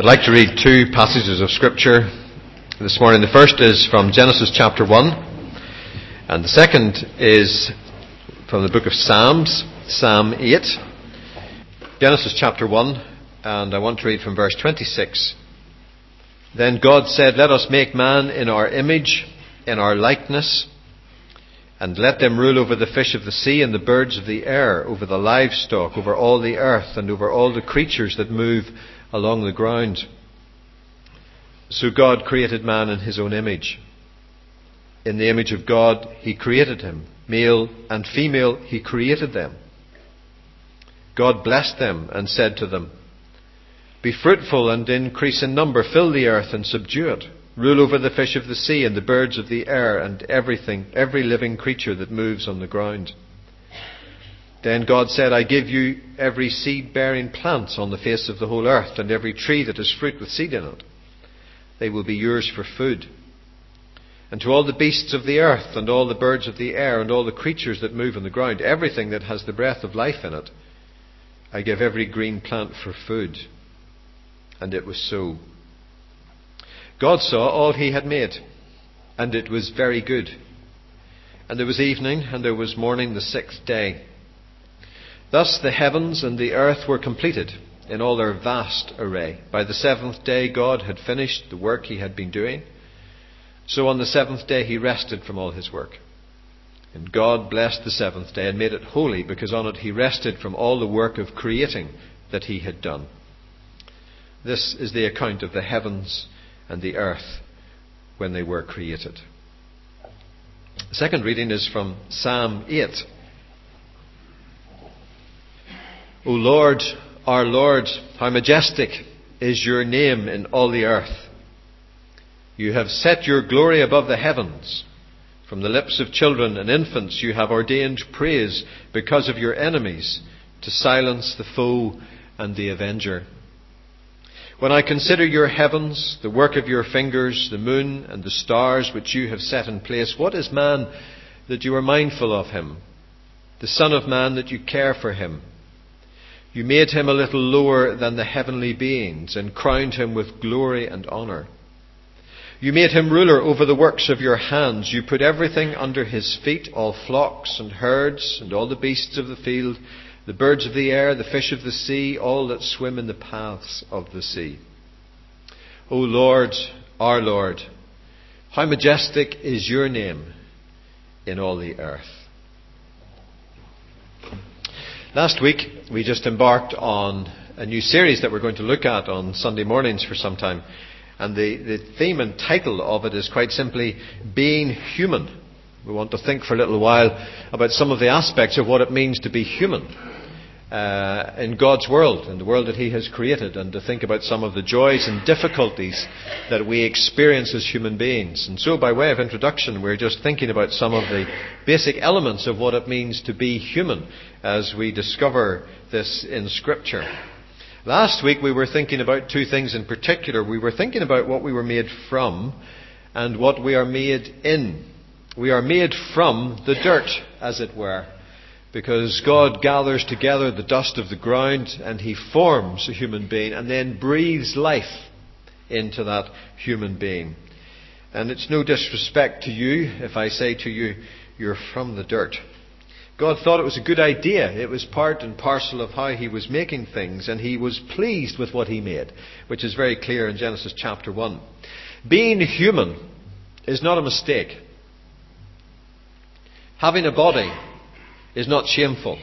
I'd like to read two passages of Scripture this morning. The first is from Genesis chapter 1, and the second is from the book of Psalms, Psalm 8. Genesis chapter 1, and I want to read from verse 26. Then God said, Let us make man in our image, in our likeness, and let them rule over the fish of the sea and the birds of the air, over the livestock, over all the earth, and over all the creatures that move along the ground. So God created man in his own image. In the image of God, he created him. Male and female, he created them. God blessed them and said to them, Be fruitful and increase in number, fill the earth and subdue it. Rule over the fish of the sea and the birds of the air and everything, every living creature that moves on the ground. Then God said, I give you every seed bearing plant on the face of the whole earth, and every tree that has fruit with seed in it. They will be yours for food. And to all the beasts of the earth, and all the birds of the air, and all the creatures that move on the ground, everything that has the breath of life in it, I give every green plant for food. And it was so. God saw all he had made, and it was very good. And there was evening, and there was morning the sixth day. Thus the heavens and the earth were completed in all their vast array. By the seventh day, God had finished the work he had been doing. So on the seventh day, he rested from all his work. And God blessed the seventh day and made it holy because on it he rested from all the work of creating that he had done. This is the account of the heavens and the earth when they were created. The second reading is from Psalm 8. O Lord, our Lord, how majestic is your name in all the earth. You have set your glory above the heavens. From the lips of children and infants you have ordained praise because of your enemies to silence the foe and the avenger. When I consider your heavens, the work of your fingers, the moon and the stars which you have set in place, what is man that you are mindful of him? The Son of Man that you care for him? You made him a little lower than the heavenly beings and crowned him with glory and honour. You made him ruler over the works of your hands. You put everything under his feet, all flocks and herds and all the beasts of the field, the birds of the air, the fish of the sea, all that swim in the paths of the sea. O Lord, our Lord, how majestic is your name in all the earth. Last week, we just embarked on a new series that we're going to look at on Sunday mornings for some time. And the, the theme and title of it is quite simply Being Human. We want to think for a little while about some of the aspects of what it means to be human uh, in God's world, in the world that He has created, and to think about some of the joys and difficulties that we experience as human beings. And so, by way of introduction, we're just thinking about some of the basic elements of what it means to be human as we discover this in Scripture. Last week, we were thinking about two things in particular. We were thinking about what we were made from and what we are made in. We are made from the dirt, as it were because God gathers together the dust of the ground and He forms a human being and then breathes life into that human being. And it's no disrespect to you if I say to you, you're from the dirt. God thought it was a good idea. It was part and parcel of how He was making things, and He was pleased with what He made, which is very clear in Genesis chapter 1. Being human is not a mistake. Having a body is not shameful.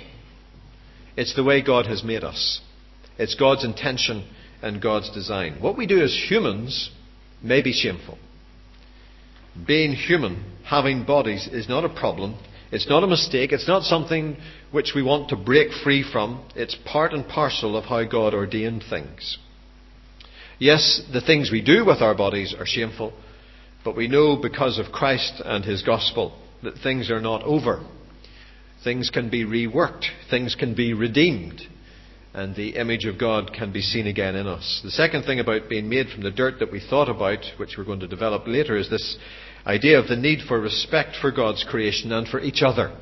It's the way God has made us. It's God's intention and God's design. What we do as humans may be shameful. Being human, having bodies, is not a problem. It's not a mistake. It's not something which we want to break free from. It's part and parcel of how God ordained things. Yes, the things we do with our bodies are shameful, but we know because of Christ and His gospel that things are not over. Things can be reworked, things can be redeemed, and the image of God can be seen again in us. The second thing about being made from the dirt that we thought about, which we're going to develop later, is this idea of the need for respect for God's creation and for each other.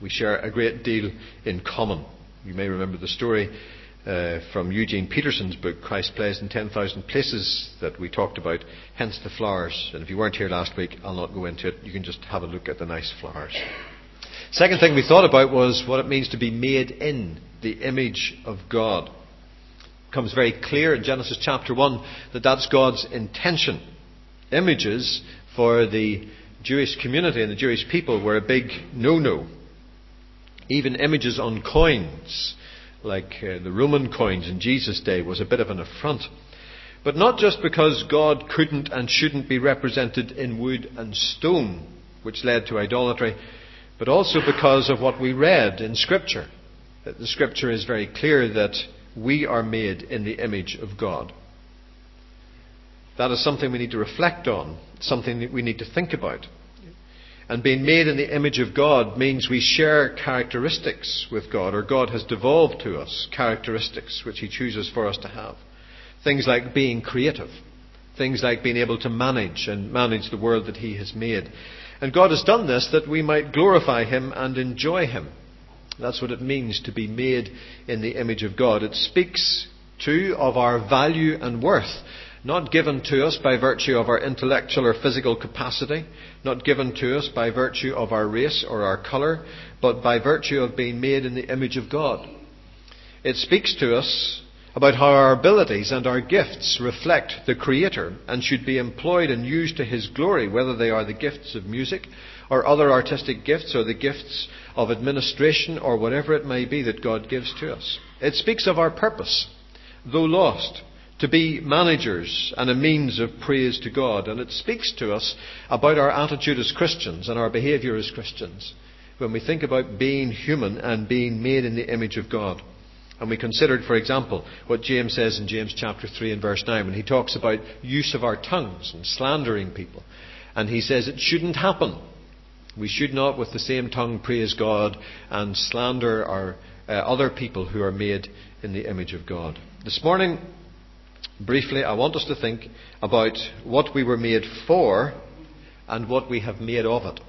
We share a great deal in common. You may remember the story uh, from Eugene Peterson's book, Christ Plays in 10,000 Places, that we talked about, hence the flowers. And if you weren't here last week, I'll not go into it. You can just have a look at the nice flowers. Second thing we thought about was what it means to be made in the image of God. It becomes very clear in Genesis chapter 1 that that's God's intention. Images for the Jewish community and the Jewish people were a big no no. Even images on coins, like uh, the Roman coins in Jesus' day, was a bit of an affront. But not just because God couldn't and shouldn't be represented in wood and stone, which led to idolatry, but also because of what we read in Scripture. The Scripture is very clear that we are made in the image of God. That is something we need to reflect on, something that we need to think about. And being made in the image of God means we share characteristics with God, or God has devolved to us characteristics which He chooses for us to have. Things like being creative, things like being able to manage and manage the world that He has made. And God has done this that we might glorify Him and enjoy Him. That's what it means to be made in the image of God. It speaks, too, of our value and worth. Not given to us by virtue of our intellectual or physical capacity, not given to us by virtue of our race or our colour, but by virtue of being made in the image of God. It speaks to us about how our abilities and our gifts reflect the Creator and should be employed and used to His glory, whether they are the gifts of music or other artistic gifts or the gifts of administration or whatever it may be that God gives to us. It speaks of our purpose, though lost, to be managers and a means of praise to God. And it speaks to us about our attitude as Christians and our behaviour as Christians when we think about being human and being made in the image of God. And we considered, for example, what James says in James chapter 3 and verse 9 when he talks about use of our tongues and slandering people. And he says it shouldn't happen. We should not, with the same tongue, praise God and slander our uh, other people who are made in the image of God. This morning, briefly, I want us to think about what we were made for and what we have made of it.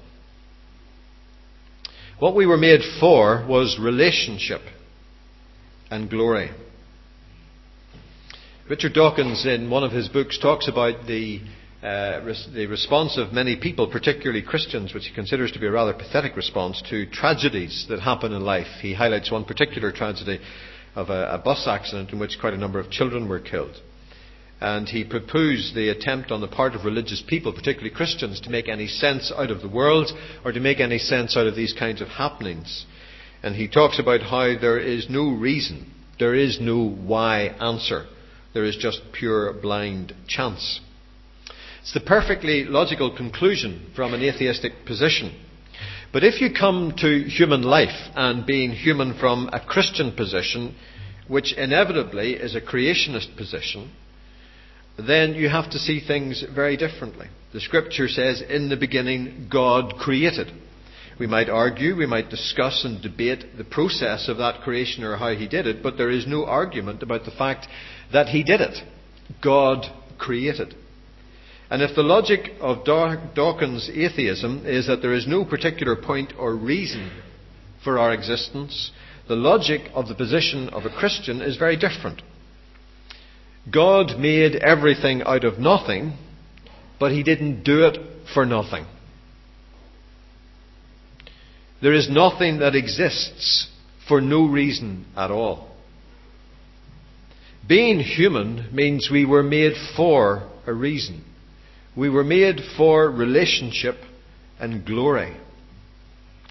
What we were made for was relationship and glory. Richard Dawkins, in one of his books, talks about the, uh, res- the response of many people, particularly Christians, which he considers to be a rather pathetic response to tragedies that happen in life. He highlights one particular tragedy of a, a bus accident in which quite a number of children were killed. And he proposed the attempt on the part of religious people, particularly Christians, to make any sense out of the world or to make any sense out of these kinds of happenings. And he talks about how there is no reason, there is no why answer. There is just pure blind chance. It's the perfectly logical conclusion from an atheistic position. But if you come to human life and being human from a Christian position, which inevitably is a creationist position, then you have to see things very differently. The scripture says, in the beginning, God created. We might argue, we might discuss and debate the process of that creation or how he did it, but there is no argument about the fact that he did it. God created. And if the logic of Dawkins' atheism is that there is no particular point or reason for our existence, the logic of the position of a Christian is very different. God made everything out of nothing, but he didn't do it for nothing. There is nothing that exists for no reason at all. Being human means we were made for a reason. We were made for relationship and glory.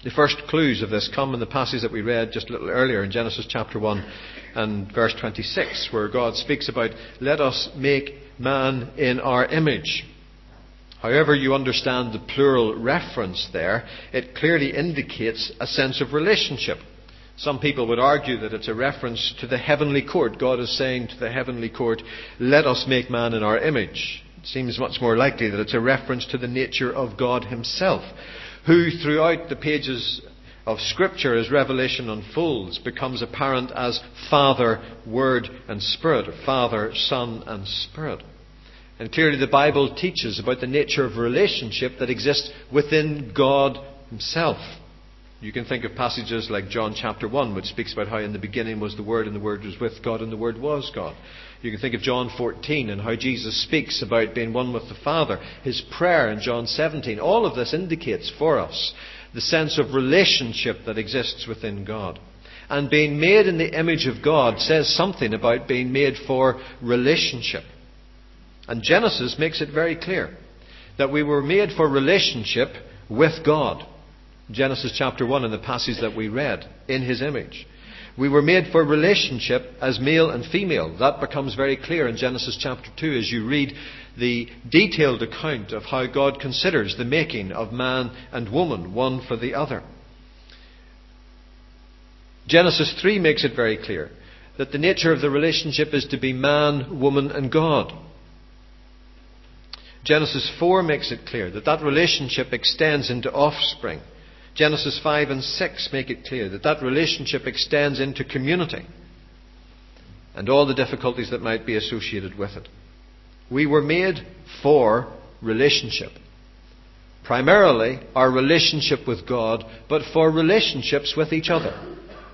The first clues of this come in the passage that we read just a little earlier in Genesis chapter 1 and verse 26, where God speaks about, let us make man in our image. However, you understand the plural reference there, it clearly indicates a sense of relationship. Some people would argue that it's a reference to the heavenly court. God is saying to the heavenly court, let us make man in our image. It seems much more likely that it's a reference to the nature of God himself, who throughout the pages of Scripture as Revelation unfolds becomes apparent as Father, Word and Spirit, or Father, Son and Spirit. And clearly the Bible teaches about the nature of relationship that exists within God Himself. You can think of passages like John chapter 1, which speaks about how in the beginning was the Word, and the Word was with God, and the Word was God. You can think of John 14 and how Jesus speaks about being one with the Father. His prayer in John 17. All of this indicates for us the sense of relationship that exists within God. And being made in the image of God says something about being made for relationship. And Genesis makes it very clear that we were made for relationship with God. Genesis chapter 1 in the passage that we read, in His image. We were made for relationship as male and female. That becomes very clear in Genesis chapter 2 as you read the detailed account of how God considers the making of man and woman, one for the other. Genesis 3 makes it very clear that the nature of the relationship is to be man, woman, and God. Genesis 4 makes it clear that that relationship extends into offspring. Genesis 5 and 6 make it clear that that relationship extends into community and all the difficulties that might be associated with it. We were made for relationship. Primarily, our relationship with God, but for relationships with each other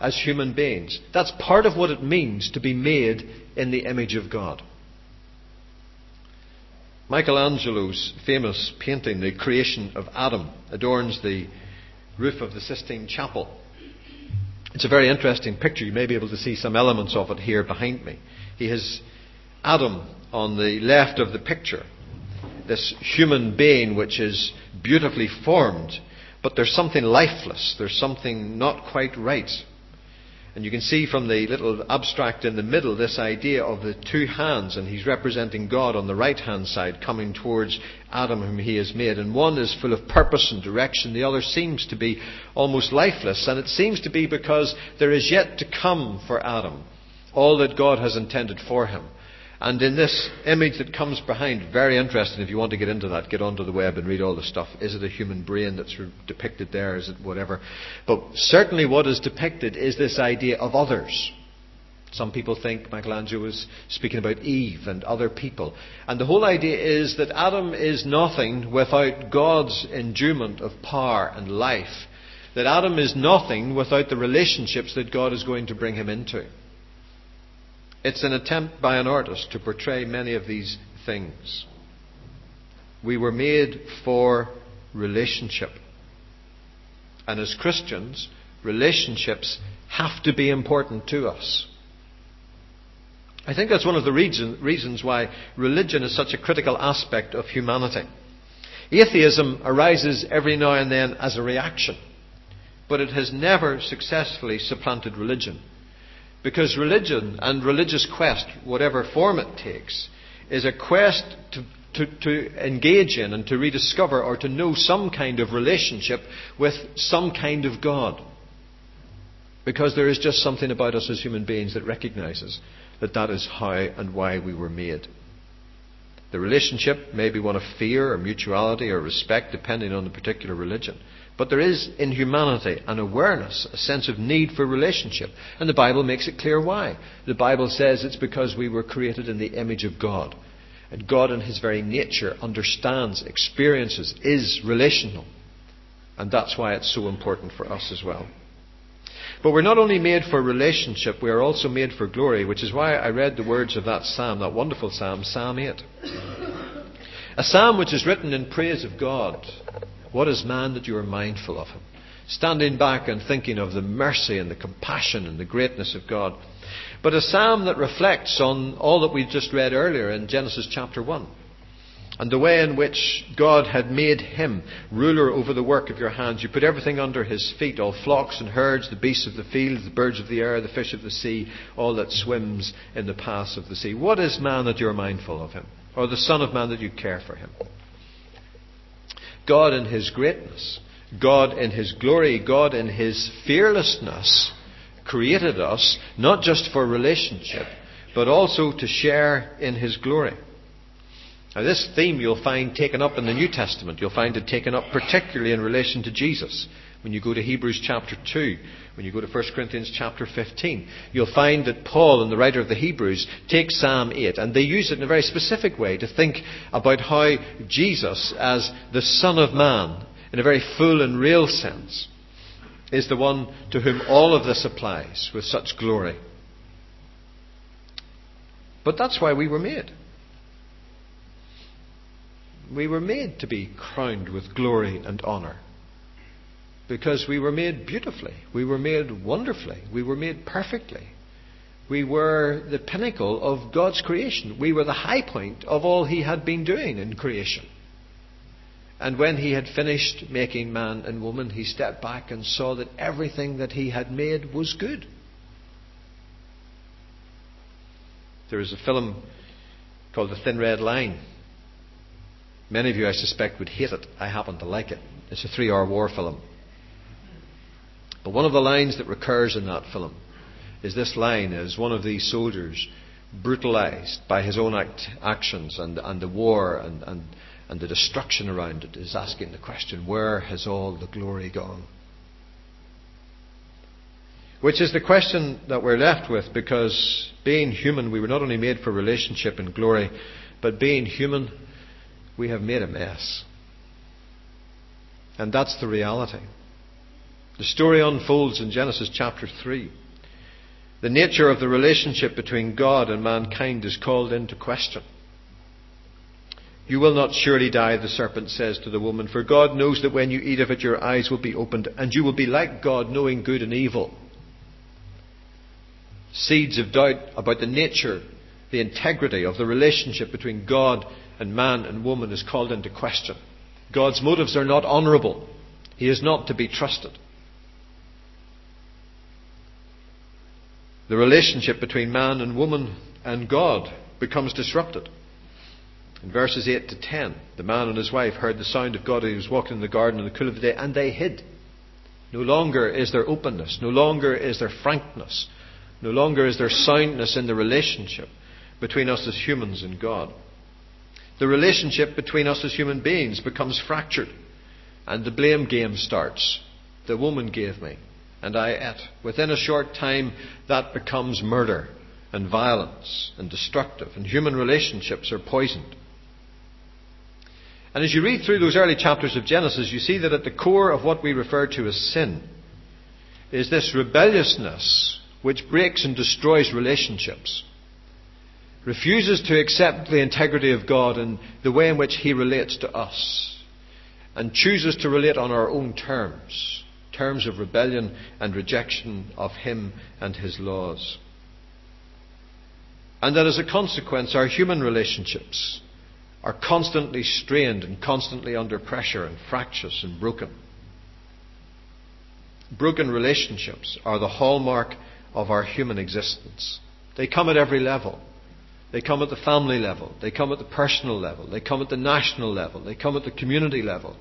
as human beings. That's part of what it means to be made in the image of God. Michelangelo's famous painting, The Creation of Adam, adorns the roof of the Sistine Chapel. It's a very interesting picture. You may be able to see some elements of it here behind me. He has Adam on the left of the picture, this human being which is beautifully formed, but there's something lifeless, there's something not quite right. And you can see from the little abstract in the middle this idea of the two hands, and he's representing God on the right hand side coming towards Adam, whom he has made. And one is full of purpose and direction, the other seems to be almost lifeless. And it seems to be because there is yet to come for Adam all that God has intended for him. And in this image that comes behind, very interesting. If you want to get into that, get onto the web and read all the stuff. Is it a human brain that's depicted there? Is it whatever? But certainly what is depicted is this idea of others. Some people think Michelangelo was speaking about Eve and other people. And the whole idea is that Adam is nothing without God's endowment of power and life. That Adam is nothing without the relationships that God is going to bring him into. It's an attempt by an artist to portray many of these things. We were made for relationship. And as Christians, relationships have to be important to us. I think that's one of the reason, reasons why religion is such a critical aspect of humanity. Atheism arises every now and then as a reaction, but it has never successfully supplanted religion. Because religion and religious quest, whatever form it takes, is a quest to, to, to, engage in and to rediscover or to know some kind of relationship with some kind of God. Because there is just something about us as human beings that recognizes that that is how and why we were made. The relationship may be one of fear or mutuality or respect, depending on the particular religion. But there is in humanity an awareness, a sense of need for relationship. And the Bible makes it clear why. The Bible says it's because we were created in the image of God. And God, in His very nature, understands, experiences, is relational. And that's why it's so important for us as well. But we're not only made for relationship, we are also made for glory, which is why I read the words of that psalm, that wonderful psalm, Psalm 8. A psalm which is written in praise of God what is man that you are mindful of him? Standing back and thinking of the mercy and the compassion and the greatness of God. But a psalm that reflects on all that we just read earlier in Genesis chapter 1 and the way in which God had made him ruler over the work of your hands. You put everything under his feet, all flocks and herds, the beasts of the field, the birds of the air, the fish of the sea, all that swims in the paths of the sea. What is man that you are mindful of him? Or the Son of Man that you care for him? God in His greatness, God in His glory, God in His fearlessness created us not just for relationship, but also to share in His glory. Now, this theme you'll find taken up in the New Testament. You'll find it taken up particularly in relation to Jesus. When you go to Hebrews chapter 2, when you go to 1 Corinthians chapter 15, you'll find that Paul and the writer of the Hebrews take Psalm 8 and they use it in a very specific way to think about how Jesus, as the Son of Man, in a very full and real sense, is the one to whom all of this applies with such glory. But that's why we were made. We were made to be crowned with glory and honour. Because we were made beautifully. We were made wonderfully. We were made perfectly. We were the pinnacle of God's creation. We were the high point of all He had been doing in creation. And when He had finished making man and woman, He stepped back and saw that everything that He had made was good. There is a film called The Thin Red Line. Many of you, I suspect, would hate it. I happen to like it. It's a three hour war film. But one of the lines that recurs in that film is this line as one of these soldiers brutalized by his own act, actions and, and the war and, and, and the destruction around it is asking the question, where has all the glory gone? Which is the question that we're left with because being human, we were not only made for relationship and glory, but being human, we have made a mess. And that's the reality. The story unfolds in Genesis chapter 3. The nature of the relationship between God and mankind is called into question. You will not surely die, the serpent says to the woman, for God knows that when you eat of it, your eyes will be opened, and you will be like God, knowing good and evil. Seeds of doubt about the nature, the integrity of the relationship between God and man and woman is called into question. God's motives are not honourable. He is not to be trusted. The relationship between man and woman and God becomes disrupted. In verses 8 to 10, the man and his wife heard the sound of God he was walking in the garden in the cool of the day, and they hid. No longer is there openness, no longer is there frankness, no longer is there soundness in the relationship between us as humans and God. The relationship between us as human beings becomes fractured, and the blame game starts. The woman gave me, and I ate. Within a short time, that becomes murder and violence and destructive, and human relationships are poisoned. And as you read through those early chapters of Genesis, you see that at the core of what we refer to as sin is this rebelliousness which breaks and destroys relationships, refuses to accept the integrity of God and the way in which He relates to us, and chooses to relate on our own terms terms of rebellion and rejection of Him and His laws. And that as a consequence, our human relationships are constantly strained and constantly under pressure and fractious and broken. Broken relationships are the hallmark of our human existence. They come at every level. They come at the family level. They come at the personal level. They come at the national level. They come at the community level.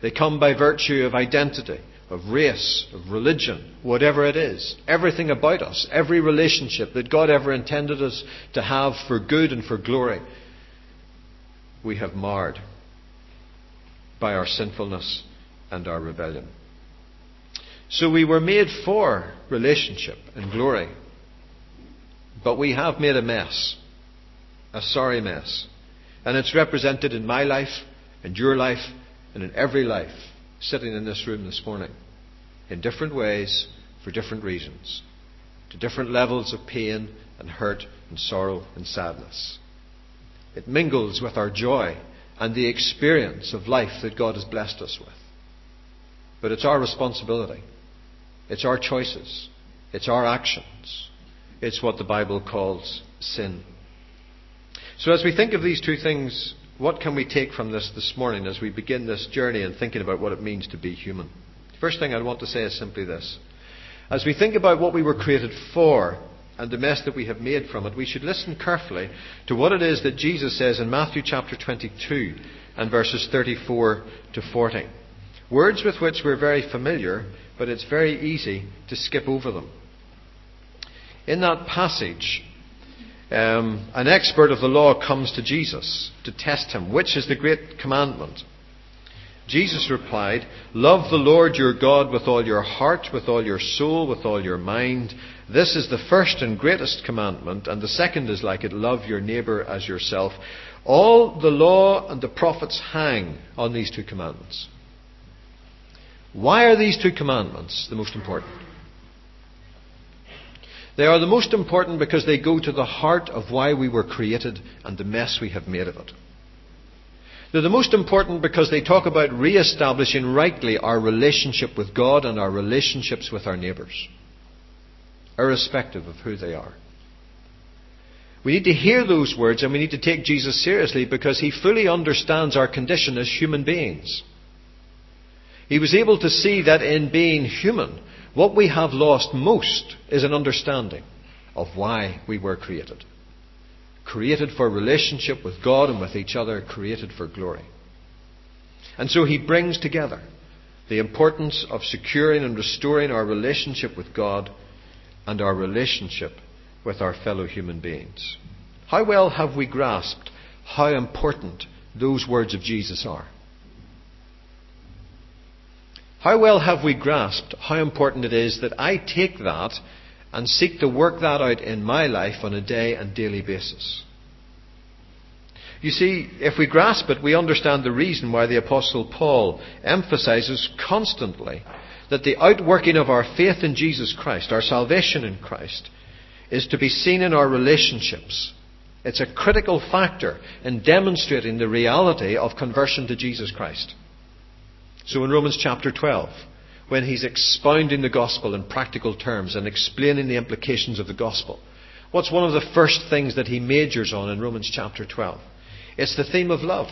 They come by virtue of identity of race, of religion, whatever it is. Everything about us, every relationship that God ever intended us to have for good and for glory, we have marred by our sinfulness and our rebellion. So we were made for relationship and glory. But we have made a mess. A sorry mess. And it's represented in my life, and your life, and in every life sitting in this room this morning in different ways for different reasons, to different levels of pain and hurt and sorrow and sadness. It mingles with our joy and the experience of life that God has blessed us with. But it's our responsibility. It's our choices. It's our actions. It's what the Bible calls sin. So as we think of these two things what can we take from this this morning as we begin this journey and thinking about what it means to be human? First thing I want to say is simply this. As we think about what we were created for and the mess that we have made from it, we should listen carefully to what it is that Jesus says in Matthew chapter 22 and verses 34 to 40. Words with which we're very familiar, but it's very easy to skip over them. In that passage, um, an expert of the law comes to Jesus to test him. Which is the great commandment? Jesus replied, Love the Lord your God with all your heart, with all your soul, with all your mind. This is the first and greatest commandment, and the second is like it love your neighbour as yourself. All the law and the prophets hang on these two commandments. Why are these two commandments the most important? They are the most important because they go to the heart of why we were created and the mess we have made of it. They're the most important because they talk about re establishing rightly our relationship with God and our relationships with our neighbours, irrespective of who they are. We need to hear those words and we need to take Jesus seriously because he fully understands our condition as human beings. He was able to see that in being human, what we have lost most is an understanding of why we were created. Created for relationship with God and with each other, created for glory. And so he brings together the importance of securing and restoring our relationship with God and our relationship with our fellow human beings. How well have we grasped how important those words of Jesus are? How well have we grasped how important it is that I take that and seek to work that out in my life on a day and daily basis? You see, if we grasp it, we understand the reason why the Apostle Paul emphasizes constantly that the outworking of our faith in Jesus Christ, our salvation in Christ, is to be seen in our relationships. It's a critical factor in demonstrating the reality of conversion to Jesus Christ. So in Romans chapter 12, when he's expounding the gospel in practical terms and explaining the implications of the gospel, what's one of the first things that he majors on in Romans chapter 12? It's the theme of love.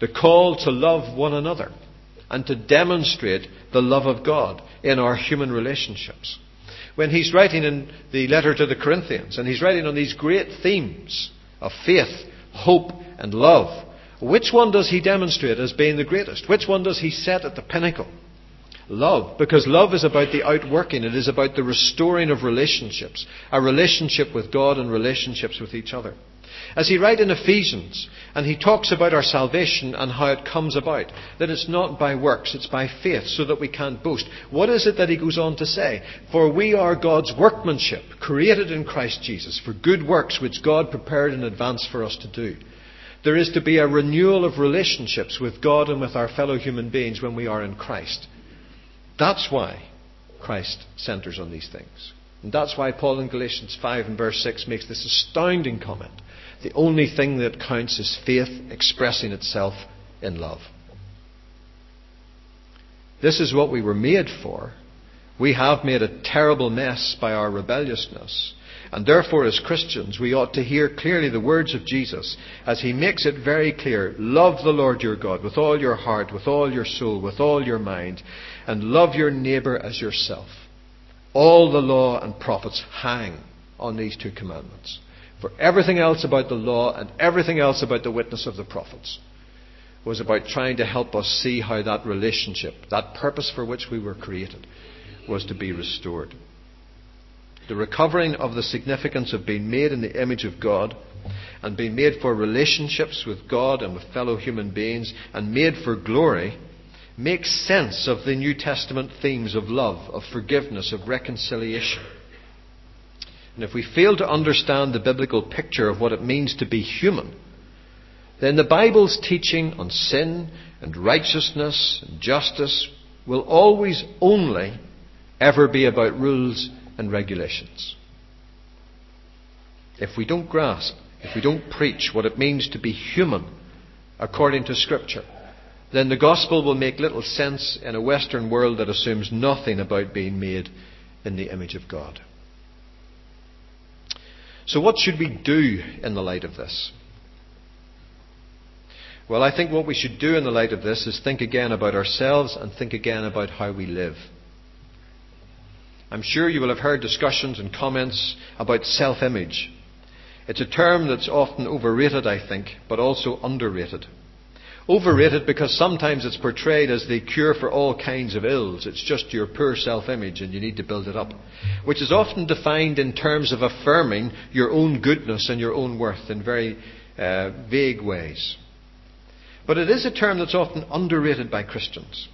The call to love one another and to demonstrate the love of God in our human relationships when he's writing in the letter to the Corinthians, and he's writing on these great themes of faith, hope, and love, which one does he demonstrate as being the greatest? Which one does he set at the pinnacle? Love, because love is about the outworking, it is about the restoring of relationships, a relationship with God and relationships with each other. As he writes in Ephesians, and he talks about our salvation and how it comes about, that it's not by works, it's by faith, so that we can't boast. What is it that he goes on to say? For we are God's workmanship, created in Christ Jesus, for good works which God prepared in advance for us to do. There is to be a renewal of relationships with God and with our fellow human beings when we are in Christ. That's why Christ centers on these things. And that's why Paul in Galatians 5 and verse 6 makes this astounding comment. The only thing that counts is faith expressing itself in love. This is what we were made for. We have made a terrible mess by our rebelliousness. And therefore, as Christians, we ought to hear clearly the words of Jesus as he makes it very clear love the Lord your God with all your heart, with all your soul, with all your mind, and love your neighbour as yourself. All the law and prophets hang on these two commandments for everything else about the law and everything else about the witness of the prophets was about trying to help us see how that relationship, that purpose for which we were created, was to be restored. The recovering of the significance of being made in the image of God and being made for relationships with God and with fellow human beings and made for glory makes sense of the New Testament themes of love, of forgiveness, of reconciliation. And if we fail to understand the biblical picture of what it means to be human, then the Bible's teaching on sin and righteousness and justice will always only ever be about rules and regulations. If we don't grasp, if we don't preach what it means to be human according to Scripture, then the gospel will make little sense in a Western world that assumes nothing about being made in the image of God. So, what should we do in the light of this? Well, I think what we should do in the light of this is think again about ourselves and think again about how we live. I'm sure you will have heard discussions and comments about self image. It's a term that's often overrated, I think, but also underrated. Overrated because sometimes it's portrayed as the cure for all kinds of ills. It's just your poor self image and you need to build it up. Which is often defined in terms of affirming your own goodness and your own worth in very uh, vague ways. But it is a term that's often underrated by Christians.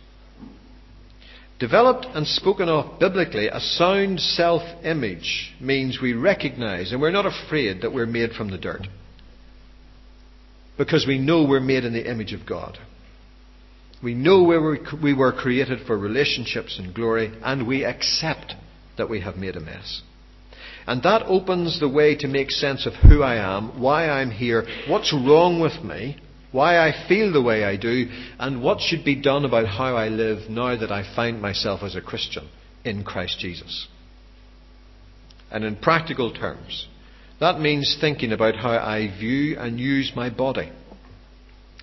Developed and spoken of biblically, a sound self image means we recognize and we're not afraid that we're made from the dirt because we know we're made in the image of God. We know we were created for relationships and glory, and we accept that we have made a mess. And that opens the way to make sense of who I am, why I'm here, what's wrong with me, why I feel the way I do, and what should be done about how I live now that I find myself as a Christian in Christ Jesus. And in practical terms, that means thinking about how I view and use my body.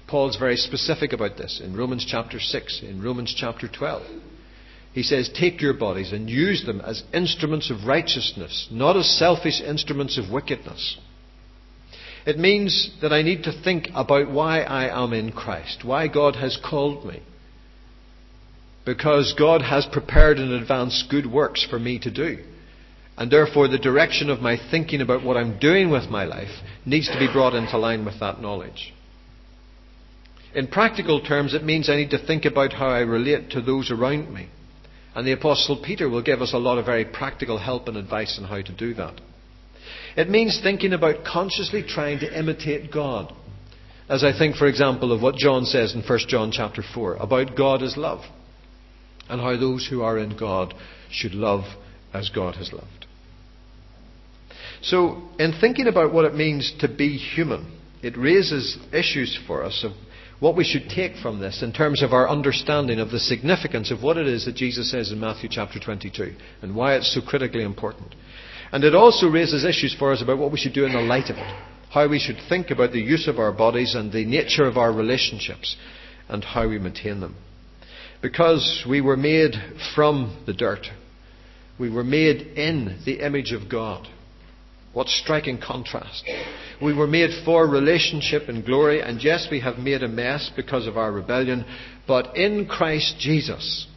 Paul's very specific about this in Romans chapter 6, in Romans chapter 12. He says, Take your bodies and use them as instruments of righteousness, not as selfish instruments of wickedness. It means that I need to think about why I am in Christ, why God has called me. Because God has prepared in advance good works for me to do. And therefore, the direction of my thinking about what I'm doing with my life needs to be brought into line with that knowledge. In practical terms, it means I need to think about how I relate to those around me. And the Apostle Peter will give us a lot of very practical help and advice on how to do that. It means thinking about consciously trying to imitate God. As I think, for example, of what John says in 1 John chapter 4 about God as love and how those who are in God should love as God has loved. So, in thinking about what it means to be human, it raises issues for us of what we should take from this in terms of our understanding of the significance of what it is that Jesus says in Matthew chapter 22 and why it's so critically important. And it also raises issues for us about what we should do in the light of it. How we should think about the use of our bodies and the nature of our relationships and how we maintain them. Because we were made from the dirt. We were made in the image of God. What striking contrast. We were made for relationship and glory, and yes, we have made a mess because of our rebellion, but in Christ Jesus,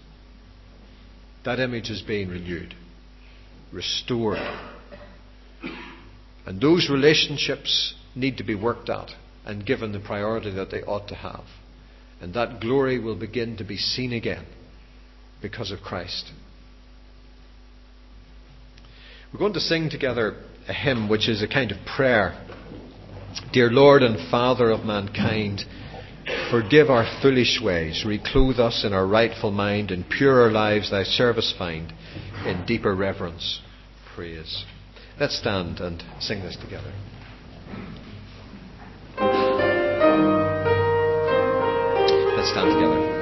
that image is being renewed restored. And those relationships need to be worked at and given the priority that they ought to have. And that glory will begin to be seen again because of Christ. We're going to sing together a hymn which is a kind of prayer. Dear Lord and Father of mankind, forgive our foolish ways, reclothe us in our rightful mind, and purer lives thy service find in deeper reverence, praise. Let's stand and sing this together. Let's stand together.